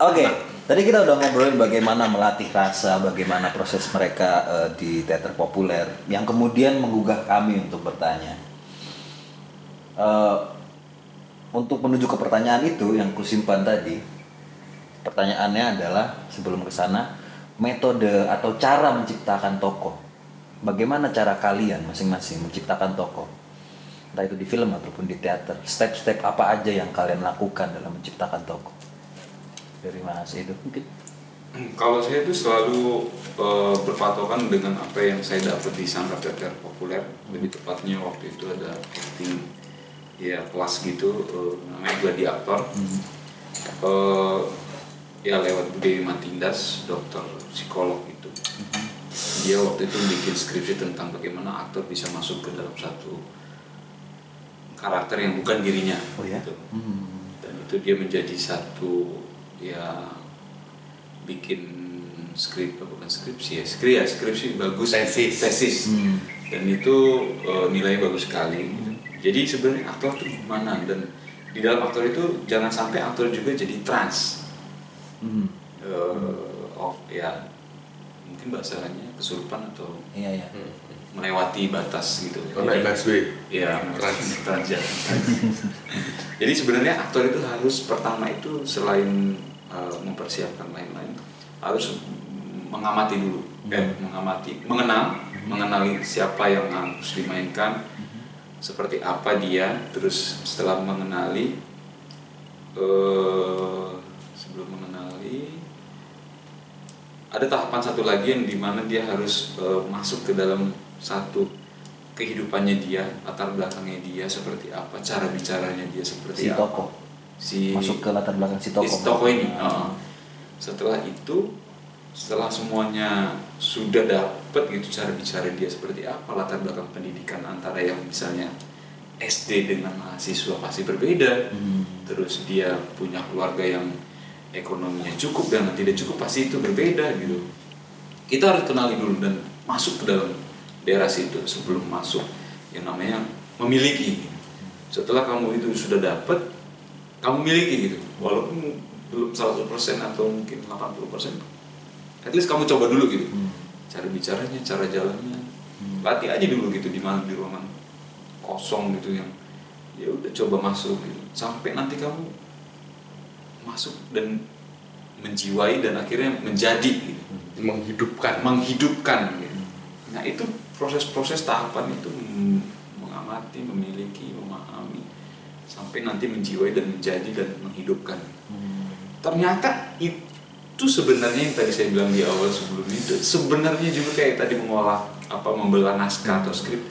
Oke, tadi kita udah ngobrolin bagaimana melatih rasa, bagaimana proses mereka eh, di teater populer, yang kemudian menggugah kami untuk bertanya. Eh, untuk menuju ke pertanyaan itu yang kusimpan tadi, pertanyaannya adalah sebelum ke sana, metode atau cara menciptakan tokoh. Bagaimana cara kalian masing-masing menciptakan tokoh? Entah itu di film ataupun di teater. Step-step apa aja yang kalian lakukan dalam menciptakan tokoh? Dari Mas Edo mungkin? Kalau saya itu selalu eh, berpatokan dengan apa yang saya dapat di sanggar teater populer. Lebih tepatnya waktu itu ada acting ya kelas gitu eh, namanya gladiator. Eh, ya lewat Bude Matindas, dokter psikolog itu. Dia waktu itu bikin skripsi tentang bagaimana aktor bisa masuk ke dalam satu karakter yang bukan dirinya. Oh ya? gitu Hmm. dan itu dia menjadi satu ya bikin skrip bukan skripsi ya skrip ya skripsi bagus Tesis. tesis Hmm. dan itu eh, nilainya bagus sekali gitu. jadi sebenarnya aktor tuh gimana dan di dalam aktor itu jangan sampai aktor juga jadi trans Hmm. Eh, of ya mungkin bahasanya kesurupan atau Iya ya. Melewati batas gitu Oh, naik busway. Ya, Trans. transjalan. Jadi sebenarnya aktor itu harus pertama itu selain uh, mempersiapkan lain-lain harus mengamati dulu, eh, mengamati, mengenal, mengenali siapa yang harus dimainkan, seperti apa dia, terus setelah mengenali, eh, sebelum mengenali ada tahapan satu lagi yang di mana dia harus eh, masuk ke dalam satu kehidupannya dia latar belakangnya dia seperti apa cara bicaranya dia seperti Si apa tokoh. si Masuk ke latar belakang si tokoh. si tokoh ini. Heeh. setelah itu setelah semuanya sudah dapat gitu cara bicara dia seperti apa latar belakang pendidikan antara yang misalnya SD dengan mahasiswa pasti berbeda Hmm. terus dia punya keluarga yang ekonominya cukup dan tidak cukup pasti itu berbeda gitu kita harus kenali dulu dan masuk ke dalam daerah situ sebelum masuk yang namanya memiliki setelah kamu itu sudah dapat kamu miliki gitu walaupun belum 100% atau mungkin 80% at least kamu coba dulu gitu Hmm. cara bicaranya cara jalannya Hmm. latih aja dulu gitu di mana di ruangan kosong gitu yang ya udah coba masuk gitu sampai nanti kamu masuk dan menjiwai dan akhirnya menjadi gitu Menghidupkan. menghidupkan gitu. nah itu proses-proses tahapan itu mengamati memiliki memahami sampai nanti menjiwai dan menjadi dan menghidupkan. Hmm. ternyata itu sebenarnya yang tadi saya bilang di awal sebelum itu sebenarnya juga kayak tadi mengolah apa membelah naskah atau skrip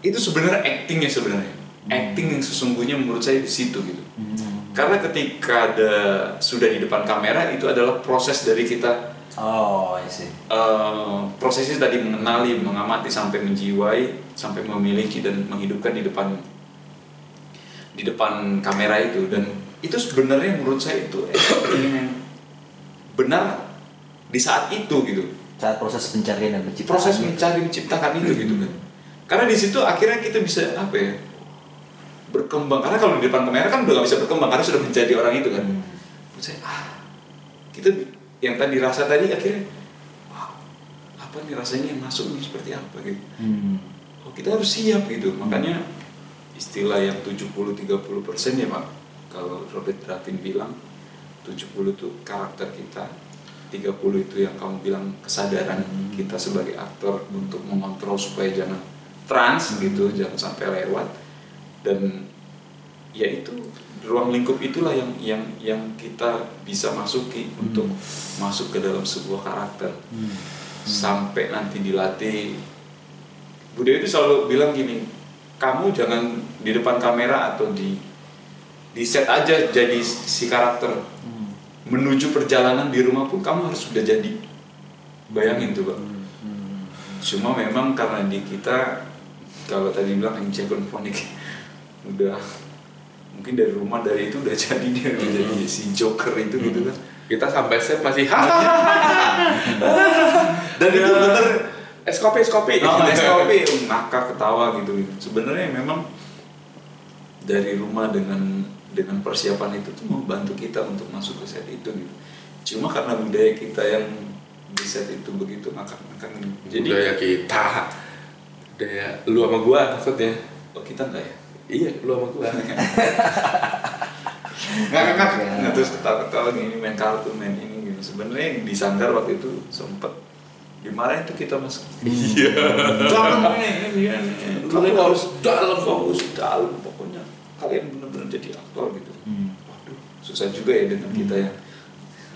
itu sebenarnya actingnya sebenarnya. Acting yang sesungguhnya menurut saya di situ gitu. Hmm. karena ketika ada sudah di depan kamera itu adalah proses dari kita Oh, I see. eh, prosesnya tadi mengenali mengamati sampai menjiwai sampai memiliki dan menghidupkan di depan di depan kamera itu dan itu sebenarnya menurut saya itu benar di saat itu gitu Saat proses pencarian dan penciptaan. proses mencari menciptakan itu gitu kan karena di situ akhirnya kita bisa apa ya berkembang karena kalau di depan kamera kan udah gak bisa berkembang karena sudah menjadi orang itu kan Hmm. Menurut saya ah kita yang tadi rasa tadi akhirnya wow apa nih rasanya yang masuk nih? Seperti apa? Gitu. Hmm. oh kita harus siap gitu. Makanya istilah yang 70-30 persen ya pak kalau Robert Graffin bilang 70 itu karakter kita 30 itu yang kamu bilang kesadaran Hmm. kita sebagai aktor untuk mengontrol supaya jangan trans gitu jangan sampai lewat. Dan ya itu ruang lingkup itulah yang yang yang kita bisa masuki untuk masuk ke dalam sebuah karakter. Hmm. sampai nanti dilatih. Bude itu selalu bilang gini kamu jangan di depan kamera atau di di set aja jadi si karakter. Hmm. menuju perjalanan di rumah pun kamu harus sudah jadi. Bayangin tuh pak. Hmm. cuma memang karena di kita kalau tadi bilang yang fonik udah mungkin dari rumah dari itu udah jadi dia udah jadi si Joker itu gitu kan. Kita sampai set masih dan itu bener. Es kopi, es kopi. Oh, SKP ngakak ketawa gitu. Sebenarnya memang dari rumah dengan dengan persiapan itu tuh membantu kita untuk masuk ke set itu gitu. Cuma karena budaya kita yang di set itu begitu kan Jadi jadi budaya kita, budaya lu sama gua maksudnya. oh kita enggak ya Iya, lu sama gua. nggak nggak nggak. Nggak terus ketawa ketawa ini main kartu main ini gitu. Sebenarnya di sanggar waktu itu sempet dimarahin tuh kita mas. Iya. jangan ini Kalian harus dalam fokus. dalam pokoknya. Kalian benar-benar jadi aktor gitu. Hmm. waduh susah juga ya dengan kita ya.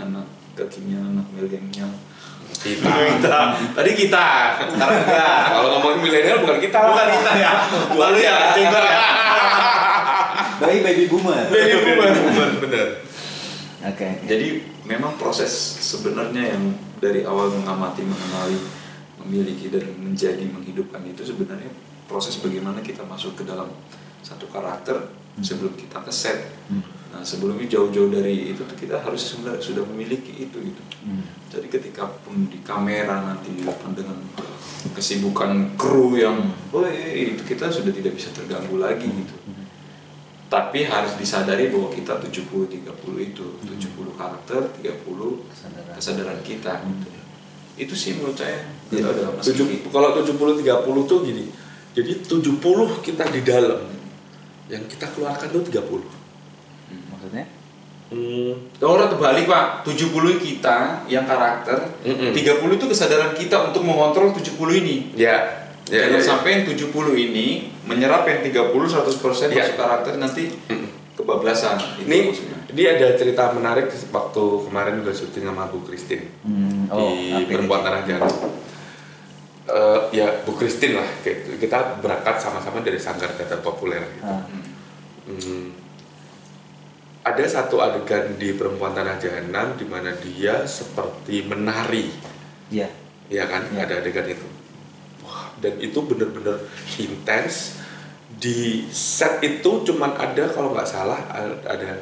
Anak kekinian anak milenial. Kita. tadi kita. Sekarang enggak Kalau ngomongin milenial bukan kita. bukan kita ya. Lalu ya coba ya Bayi baby boomer. Baby boomer. Bener. Oke. oke. Jadi memang proses sebenarnya yang dari awal mengamati, mengenali, memiliki dan menjadi menghidupkan itu sebenarnya proses bagaimana kita masuk ke dalam satu karakter sebelum kita ke set. Hmm. Nah sebelumnya jauh-jauh dari itu tuh kita harus sebenarnya sudah memiliki itu gitu. Hmm. Jadi ketika pun di kamera nanti dilakukan dengan kesibukan kru yang, oh itu kita sudah tidak bisa terganggu lagi gitu. Tapi harus disadari bahwa kita 70-30 itu, 70 karakter, 30 Kesadaran. kesadaran kita. Hmm. Gitu. Itu sih menurut saya Iya. tidak ada Tujuh, meski kalau 70 30 tuh gini. Jadi 70 kita di dalam. Yang kita keluarkan tuh 30. Maksudnya? Hmm. Orang terbalik pak, 70 kita yang karakter, Mm-mm. 30 itu kesadaran kita untuk mengontrol 70 ini. Ya. Ya, Jangan ya, ya. sampai yang 70 ini menyerap yang 30 100% Ya. masuk karakter nanti kebablasan. Ini, maksudnya. ini ada cerita menarik waktu kemarin juga syuting sama Bu Christine Hmm. Oh, di? Perempuan Tanah Jalan. Eh, ya Bu Christine lah, kayak gitu. kita berangkat sama-sama dari Sanggar Teater Populer. Gitu. Ah. Hmm. Ada satu adegan di Perempuan Tanah Jahanam di mana dia seperti menari, Iya. ya kan? Ya. Ada adegan itu. Wah, dan itu bener-bener intens. Di set itu cuman ada kalau nggak salah ada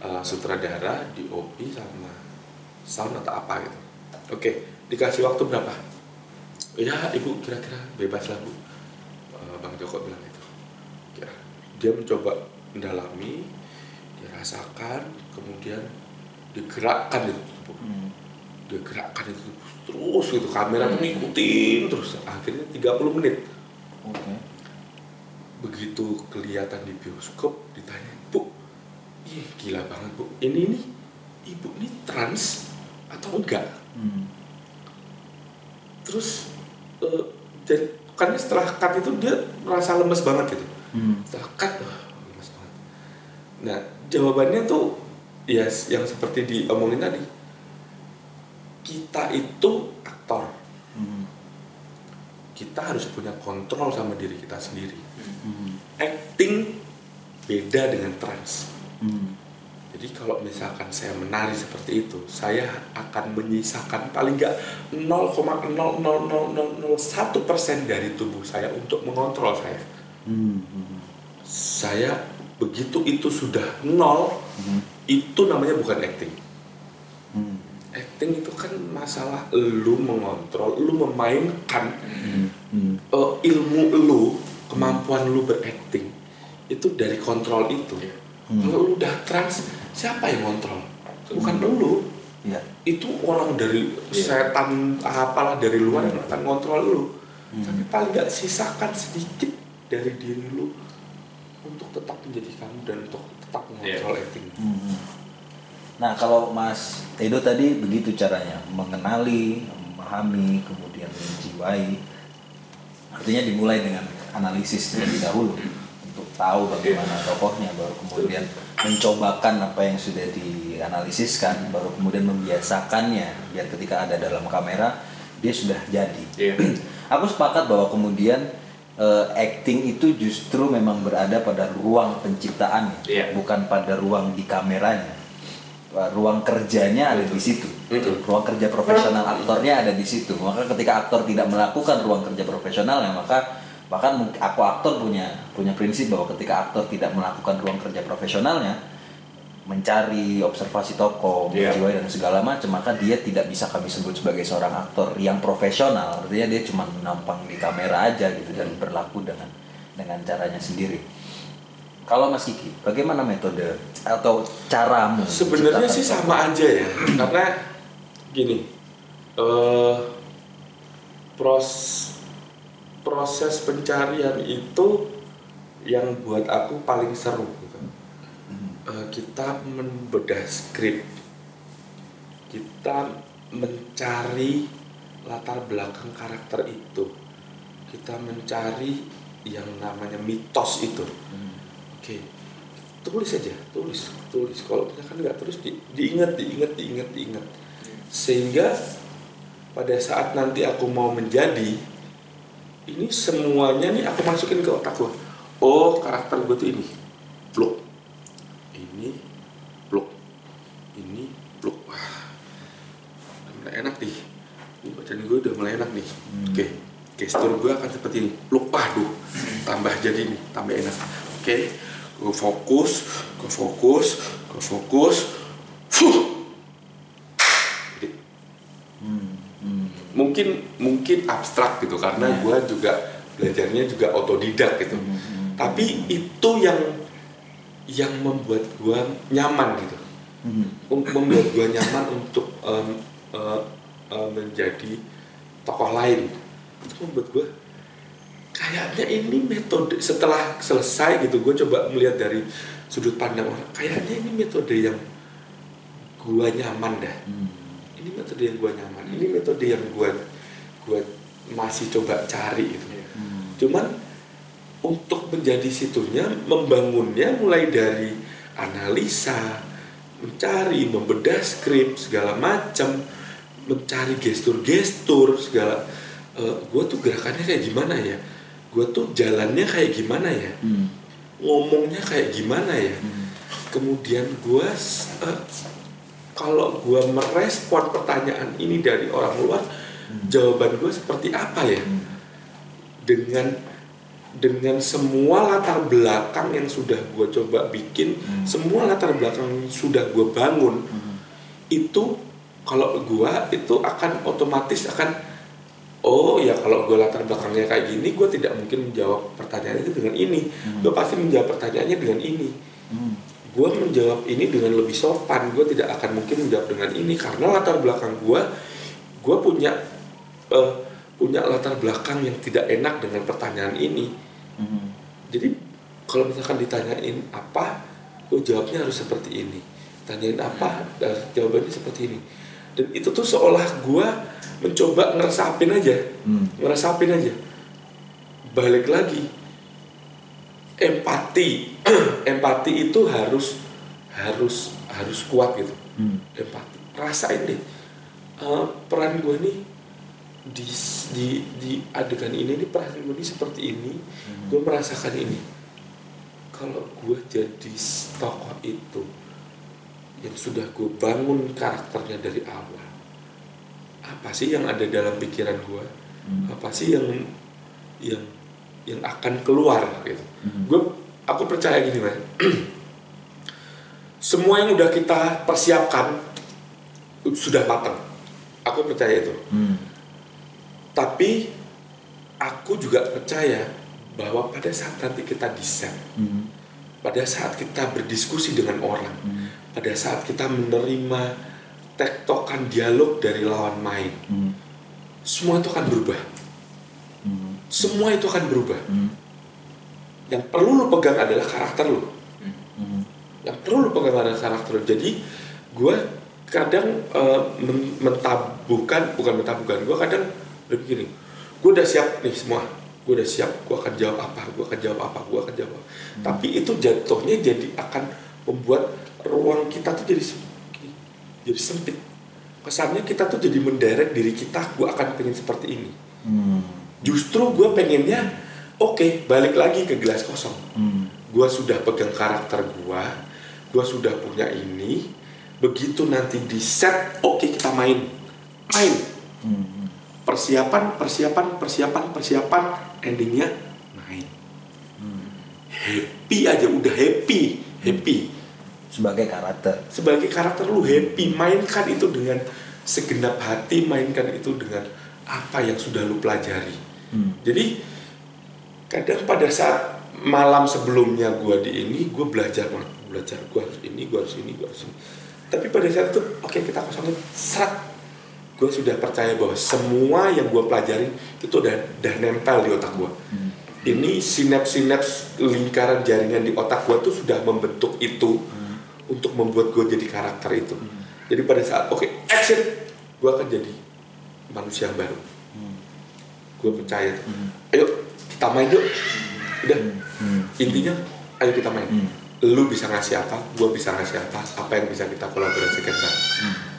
uh, sutradara, DOP sama sound atau apa gitu. Oke, dikasih waktu berapa? Ya, ibu kira-kira bebas lah bu. Uh, Bang Joko bilang itu. Ya, dia mencoba mendalami, dirasakan, kemudian digerakkan itu. Bu Hmm. dia gerakkan itu terus gitu kamera tuh ngikutin terus akhirnya 30 menit Oke. begitu kelihatan di bioskop ditanya bu ih gila banget bu ini nih ibu ini trans atau enggak Hmm. terus eh, dan kan setelah cut itu dia merasa lemes banget gitu Hmm. setelah cut wah, lemes banget nah jawabannya tuh ya yang seperti diomongin tadi kita itu aktor Hmm. kita harus punya kontrol sama diri kita sendiri. Hmm. Acting beda dengan trans. Hmm. Jadi kalau misalkan saya menari seperti itu, saya akan menyisakan paling nggak 0,00001 persen dari tubuh saya untuk mengontrol saya. Hmm. Hmm. Saya begitu itu sudah nol, Hmm. itu namanya bukan acting. Hmm. Acting itu kan masalah lu mengontrol, lu memainkan Hmm. Hmm. eh, ilmu lu, kemampuan lu berakting itu dari kontrol itu. Hmm. Kalau lu udah trans, siapa yang kontrol? Bukan lu. Iya. Itu orang dari Iya. setan apalah dari luar yang akan kontrol lu. Hmm. Tapi paling nggak sisakan sedikit dari diri lu untuk tetap menjadi kamu dan untuk tetap mengontrol acting. Hmm. Nah, kalau Mas Edo tadi begitu caranya mengenali, memahami, kemudian menjiwai. Artinya dimulai dengan analisis terlebih dahulu untuk tahu bagaimana tokohnya, baru kemudian mencobakan apa yang sudah dianalisiskan, baru kemudian membiasakannya biar ketika ada dalam kamera dia sudah jadi. Iya. Aku sepakat bahwa kemudian eh, acting itu justru memang berada pada ruang penciptaannya, Iya. bukan pada ruang di kameranya. Eh, Ruang kerjanya ada di situ. Ruang kerja profesional aktornya ada di situ. Maka ketika aktor tidak melakukan ruang kerja profesionalnya, maka bahkan aku aktor punya punya prinsip bahwa ketika aktor tidak melakukan ruang kerja profesionalnya, mencari observasi tokoh, Iya. menjiwai dan segala macam, maka dia tidak bisa kami sebut sebagai seorang aktor yang profesional. Artinya dia cuma nampang di kamera aja gitu dan berlaku dengan dengan caranya sendiri. Kalau Mas Kiki, bagaimana metode atau caramu? Sebenarnya sih sama aja ya, karena gini, eh pros proses pencarian itu yang buat aku paling seru kita membedah skrip, kita mencari latar belakang karakter itu, kita mencari yang namanya mitos itu. Oke, tulis aja, tulis, tulis. Kalau misalkan nggak terus di, diingat, diingat, diingat, diingat. Sehingga pada saat nanti aku mau menjadi, ini semuanya nih aku masukin ke otak gue. Oh, karakter gue tuh ini, blok. Ini, blok. Ini, blok. Wah, udah mulai enak nih. Ini bacaan gue udah mulai enak nih. Oke, gestur gue akan seperti ini. Blok, waduh, tambah jadi nih, tambah enak. Oke, gue fokus, gue fokus, gue fokus. Fuh. Jadi, Hmm, hmm. mungkin mungkin abstrak gitu karena Iya. gue juga belajarnya juga otodidak gitu Hmm, hmm, tapi itu yang yang membuat gue nyaman gitu hmm. Um- membuat gue nyaman untuk em, eh, eh, menjadi tokoh lain itu membuat gue kayaknya ini metode setelah selesai gitu gue coba melihat dari sudut pandang orang kayaknya ini metode yang gue nyaman dah Hmm. ini metode yang gue nyaman ini metode yang gue gue masih coba cari gitu Hmm. cuman untuk menjadi situnya membangunnya mulai dari analisa mencari membedah skrip segala macam mencari gestur-gestur segala gue tuh gerakannya kayak gimana ya gue tuh jalannya kayak gimana ya Hmm. ngomongnya kayak gimana ya Hmm. kemudian gue kalau gue merespon pertanyaan ini dari orang luar jawaban gue seperti apa ya Hmm. dengan dengan semua latar belakang yang sudah gue coba bikin Hmm. semua latar belakang yang sudah gue bangun Hmm. itu kalau gue itu akan otomatis akan oh ya kalau gue latar belakangnya kayak gini gue tidak mungkin menjawab pertanyaan itu dengan ini. Hmm. gue pasti menjawab pertanyaannya dengan ini. Hmm. gue menjawab ini dengan lebih sopan. Gue tidak akan mungkin menjawab dengan ini. Karena latar belakang gue gue punya eh, punya latar belakang yang tidak enak dengan pertanyaan ini. Hmm. jadi kalau misalkan ditanyain apa gue jawabnya harus seperti ini. Tanyain apa dan jawabannya seperti ini dan itu tuh seolah gue mencoba ngeresapin aja. Hmm. ngeresapin aja. Balik lagi. Empati. Empati itu harus harus harus kuat gitu. Hmm. empati. Rasain deh. Eh, peran gue nih di di di adegan ini nih peran gue nih seperti ini. Gue merasakan ini. Kalau gue jadi tokoh itu yang sudah gue bangun karakternya dari awal apa sih yang ada dalam pikiran gue Hmm. apa sih yang yang yang akan keluar gitu Hmm. gue aku percaya gini man semua yang udah kita persiapkan sudah matang aku percaya itu Hmm. tapi aku juga percaya bahwa pada saat nanti kita set Hmm. pada saat kita berdiskusi dengan orang Hmm. Pada saat kita menerima tektokan dialog dari lawan main Hmm. semua itu akan berubah Hmm. semua itu akan berubah Hmm. yang perlu lu pegang adalah karakter lu Hmm. yang perlu lu pegang adalah karakter lu jadi gue kadang eh, men- mentabuhkan bukan mentabuhkan gue kadang berpikir gue udah siap nih semua gue udah siap gue akan jawab apa gue akan jawab apa gue akan jawab apa. tapi itu jatuhnya jadi akan membuat ruang kita tuh jadi jadi sempit. Kesannya kita tuh jadi menderek diri kita gue akan pengen seperti ini. Hmm. justru gue pengennya oke balik lagi ke gelas kosong. Hmm. gue sudah pegang karakter gue gue sudah punya ini. Begitu nanti di set oke kita main. Main. Hmm. persiapan persiapan persiapan persiapan endingnya main. Hmm. happy aja udah happy. Happy Sebagai karakter. sebagai karakter lu happy mainkan itu dengan segenap hati mainkan itu dengan apa yang sudah lu pelajari. Hmm. Jadi kadang pada saat malam sebelumnya gue di ini gue belajar belajar gue harus ini gue harus ini gue harus ini. Tapi pada saat itu oke kita kosongin. Serat gue sudah percaya bahwa semua yang gue pelajarin itu udah udah nempel di otak gue ini sinaps-sinaps lingkaran jaringan di otak gue tuh sudah membentuk itu untuk membuat gue jadi karakter itu. Jadi pada saat oke action gue akan jadi manusia yang baru. Gue percaya tuh. Ayo kita main yuk. Udah. Intinya ayo kita main. Lu bisa ngasih apa gue bisa ngasih apa apa yang bisa kita kolaborasikan bareng